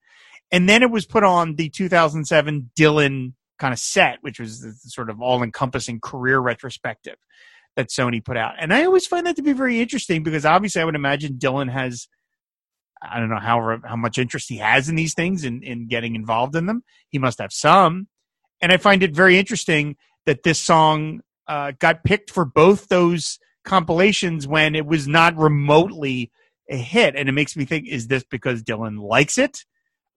And then it was put on the 2007 Dylan kind of set, which was the sort of all encompassing career retrospective that Sony put out. And I always find that to be very interesting because obviously I would imagine Dylan has I don't know how how much interest he has in these things and in, in getting involved in them. He must have some. And I find it very interesting that this song uh, got picked for both those compilations when it was not remotely a hit. And it makes me think, is this because Dylan likes it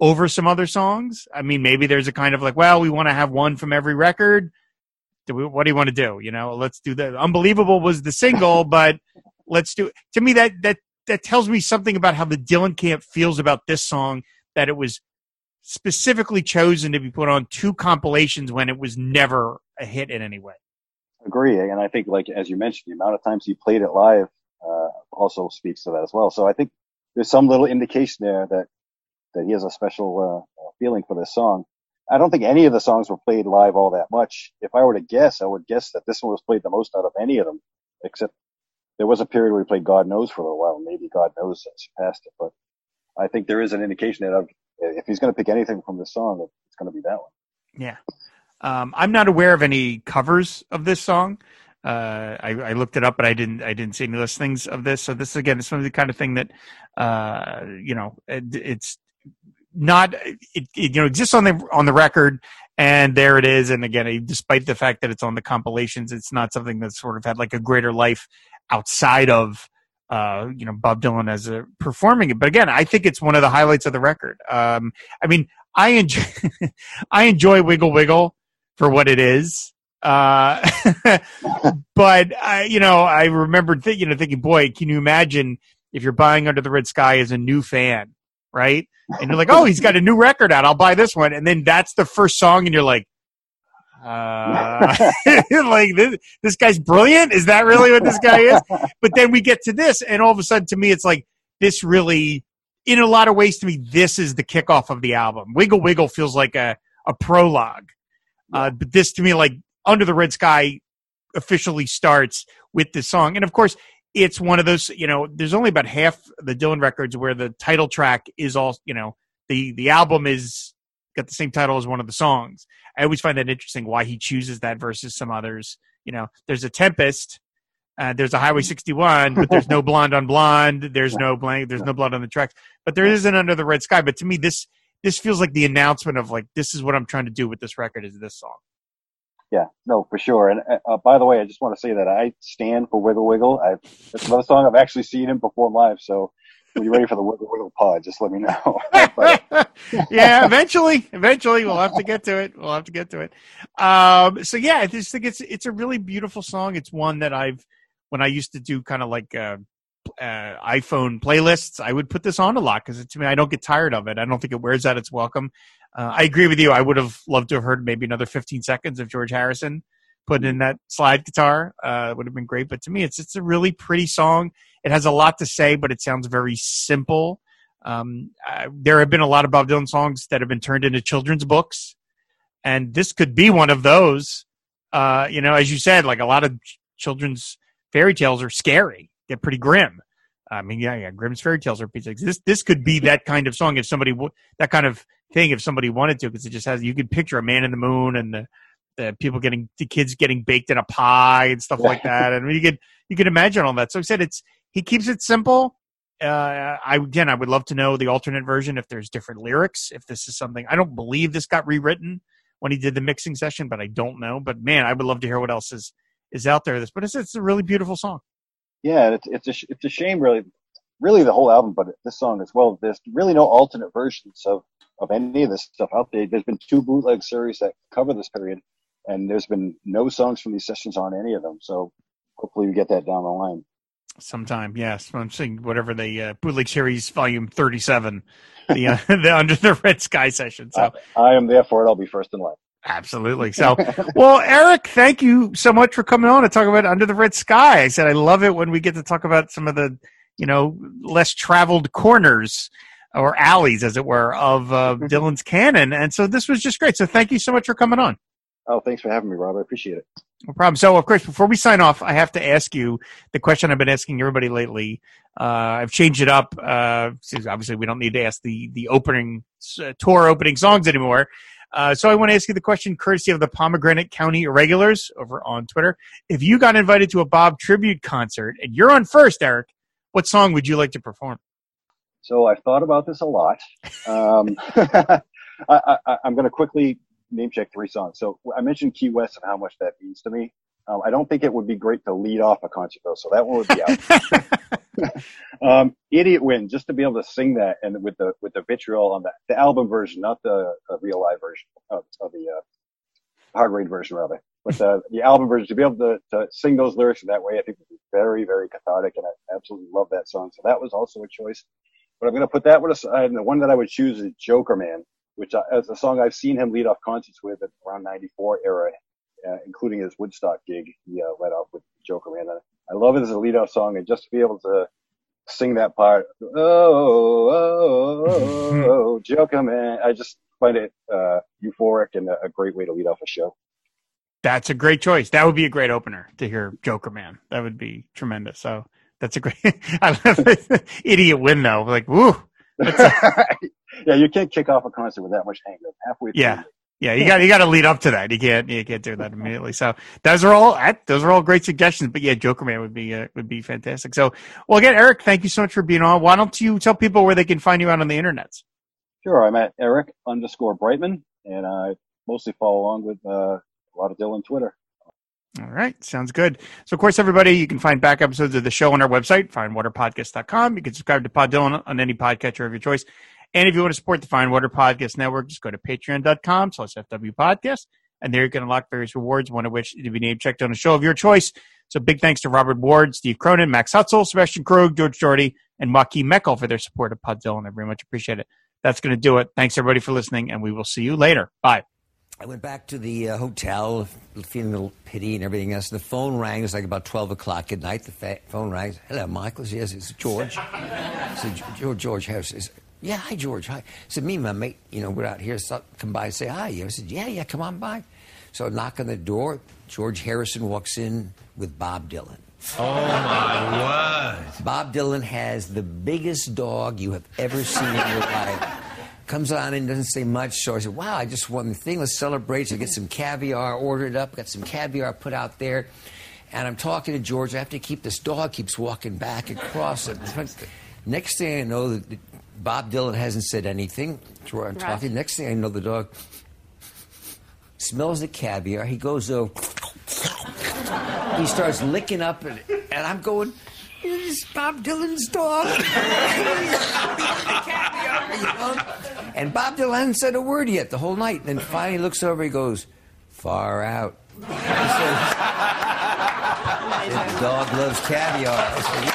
over some other songs? I mean, maybe there's a kind of like, well, we want to have one from every record do we, what do you want to do? You know, let's do the unbelievable was the single, but let's do to me that that that tells me something about how the Dylan camp feels about this song that it was specifically chosen to be put on two compilations when it was never a hit in any way. Agree, and I think like as you mentioned, the amount of times he played it live uh, also speaks to that as well. So I think there's some little indication there that that he has a special uh, feeling for this song. I don't think any of the songs were played live all that much. If I were to guess, I would guess that this one was played the most out of any of them, except there was a period where we played God Knows for a little while. Maybe God Knows surpassed it, but I think there is an indication that if he's going to pick anything from this song, it's going to be that one. Yeah. Um, I'm not aware of any covers of this song. Uh, I, I, looked it up, but I didn't. I didn't see any listings of this. So this again is one of the kind of thing that, uh, you know, it, it's not it, it, you know exists on the on the record and there it is. And again despite the fact that it's on the compilations it's not something that's sort of had like a greater life outside of uh, you know Bob Dylan as a performing it. But again I think it's one of the highlights of the record. Um, I mean I enjoy I enjoy Wiggle Wiggle for what it is. Uh, but I you know I remember th- you know thinking boy can you imagine if you're buying Under the Red Sky as a new fan right? And you're like, oh, he's got a new record out. I'll buy this one. And then that's the first song, and you're like, uh, like this, this guy's brilliant. Is that really what this guy is? But then we get to this, and all of a sudden, to me, it's like this really, in a lot of ways, to me, this is the kickoff of the album. Wiggle Wiggle feels like a a prologue, uh, but this to me, like Under the Red Sky, officially starts with this song, and of course, it's one of those you know there's only about half the dylan records where the title track is all you know the the album is got the same title as one of the songs i always find that interesting why he chooses that versus some others you know there's a tempest Uh, there's a Highway 61, but there's no blonde on blonde. There's no blank. There's no blood on the tracks. But there isn't under the red sky. But to me, this this feels like the announcement of like this is what I'm trying to do with this record is this song. Yeah, no, for sure. And uh, by the way, I just want to say that I stand for Wiggle Wiggle. I, it's another song I've actually seen him perform live. So when you're ready for the Wiggle Wiggle pod, just let me know. but, yeah, eventually, eventually we'll have to get to it. We'll have to get to it. Um, so yeah, I just think it's it's a really beautiful song. It's one that I've when I used to do kind of like uh, uh, iPhone playlists, I would put this on a lot because to me, I don't get tired of it. I don't think it wears out its welcome. Uh, I agree with you. I would have loved to have heard maybe another 15 seconds of George Harrison put in that slide guitar. Uh, would have been great. But to me, it's it's a really pretty song. It has a lot to say, but it sounds very simple. Um, uh, there have been a lot of Bob Dylan songs that have been turned into children's books, and this could be one of those. Uh, you know, as you said, like a lot of children's fairy tales are scary. They're pretty grim. I mean, yeah, yeah, Grimm's fairy tales are pizza. This this could be that kind of song if somebody that kind of thing if somebody wanted to because it just has you could picture a man in the moon and the, the people getting the kids getting baked in a pie and stuff like that. And you could you could imagine all that. So I said it's he keeps it simple. Uh, I again, I would love to know the alternate version if there's different lyrics. If this is something I don't believe this got rewritten when he did the mixing session, but I don't know. But man, I would love to hear what else is is out there. This, but it's it's a really beautiful song yeah, it's it's a it's a shame, really, really the whole album, but this song as well. There's really no alternate versions of of any of this stuff out there. There's been two bootleg series that cover this period, and there's been no songs from these sessions on any of them. So hopefully we get that down the line. Sometime, yes. I'm saying whatever the uh, bootleg series volume 37, the uh, the under the red sky session. So I, I am there for it. I'll be first in line. Absolutely. So, well, Eric, thank you so much for coming on to talk about Under the Red Sky. I said I love it when we get to talk about some of the, you know, less traveled corners or alleys, as it were, of uh, mm-hmm. Dylan's canon. And so this was just great. So thank you so much for coming on. Oh, thanks for having me, Rob. I appreciate it. No problem. So, of course, before we sign off, I have to ask you the question I've been asking everybody lately. Uh, I've changed it up. Uh, obviously, we don't need to ask the the opening uh, tour opening songs anymore. Uh, so I want to ask you the question, courtesy of the Pomegranate County Irregulars over on Twitter. If you got invited to a Bob tribute concert and you're on first, Eric, what song would you like to perform? So I've thought about this a lot. Um, I, am going to quickly name check three songs. So I mentioned Key West and how much that means to me. Um, I don't think it would be great to lead off a concert though, so that one would be out. um, Idiot Wind, just to be able to sing that and with the with the vitriol on the, the album version, not the, the real live version of, of the uh, Hard Rain version rather, but the, the album version to be able to, to sing those lyrics in that way, I think would be very very cathartic, and I absolutely love that song. So that was also a choice. But I'm going to put that one aside, and the one that I would choose is Jokerman, which is a song I've seen him lead off concerts with at around '94 era uh, including his Woodstock gig. He uh, led off with Jokerman. I love it as a lead-off song, and just to be able to sing that part, oh, oh, oh, oh Jokerman, I just find it uh, euphoric and a, a great way to lead off a show. That's a great choice. That would be a great opener to hear Jokerman. That would be tremendous. So that's a great. I love it. Idiot Wind though. Like woo. A, yeah, you can't kick off a concert with that much anger halfway. Through. Yeah, yeah, you got you got to lead up to that. You can't you can't do that immediately. So those are all those are all great suggestions. But yeah, Jokerman would be uh, would be fantastic. So well, again, Eric, thank you so much for being on. Why don't you tell people where they can find you out on the internet? Sure, I'm at Eric underscore Brightman, and I mostly follow along with uh, a lot of Dylan Twitter. All right, sounds good. So, of course, everybody, you can find back episodes of the show on our website, fireandwaterpodcast.com. You can subscribe to Pod Dylan on any podcatcher of your choice. And if you want to support the Fire Water Podcast Network, just go to patreon.com slash FW Podcast. And there you can unlock various rewards, one of which to be name checked on a show of your choice. So big thanks to Robert Ward, Steve Cronin, Max Hutzel, Sebastian Krug, George Doherty, and Joaquin Meckel for their support of Pod Dylan. I very much appreciate it. That's going to do it. Thanks everybody for listening, and we will see you later. Bye. I went back to the uh, hotel, feeling a little pity and everything else. The phone rang. It was like about 12 o'clock at night. The fa- phone rang. Hello, Michael. Yes, it's George. so George, George Harris. Yeah, hi, George. Hi. I said, me and my mate, you know, we're out here. So come by and say hi. I said, yeah, yeah, come on by. So I knock on the door. George Harrison walks in with Bob Dylan. Oh, my word. Bob Dylan has the biggest dog you have ever seen in your life. Comes on and doesn't say much. So I said, wow, I just won the thing. Let's celebrate. So I get mm-hmm. some caviar ordered up, got some caviar put out there. And I'm talking to George. I have to keep this dog keeps walking back across it. Next thing I know, that Bob Dylan hasn't said anything. To where I'm Right. talking. Next thing I know, the dog smells the caviar. He goes over. He starts licking up, and, and I'm going. This is Bob Dylan's dog. Caviar, you know? And Bob Dylan hasn't said a word yet the whole night. And then finally looks over. He goes, "Far out." He says, "The dog loves caviar."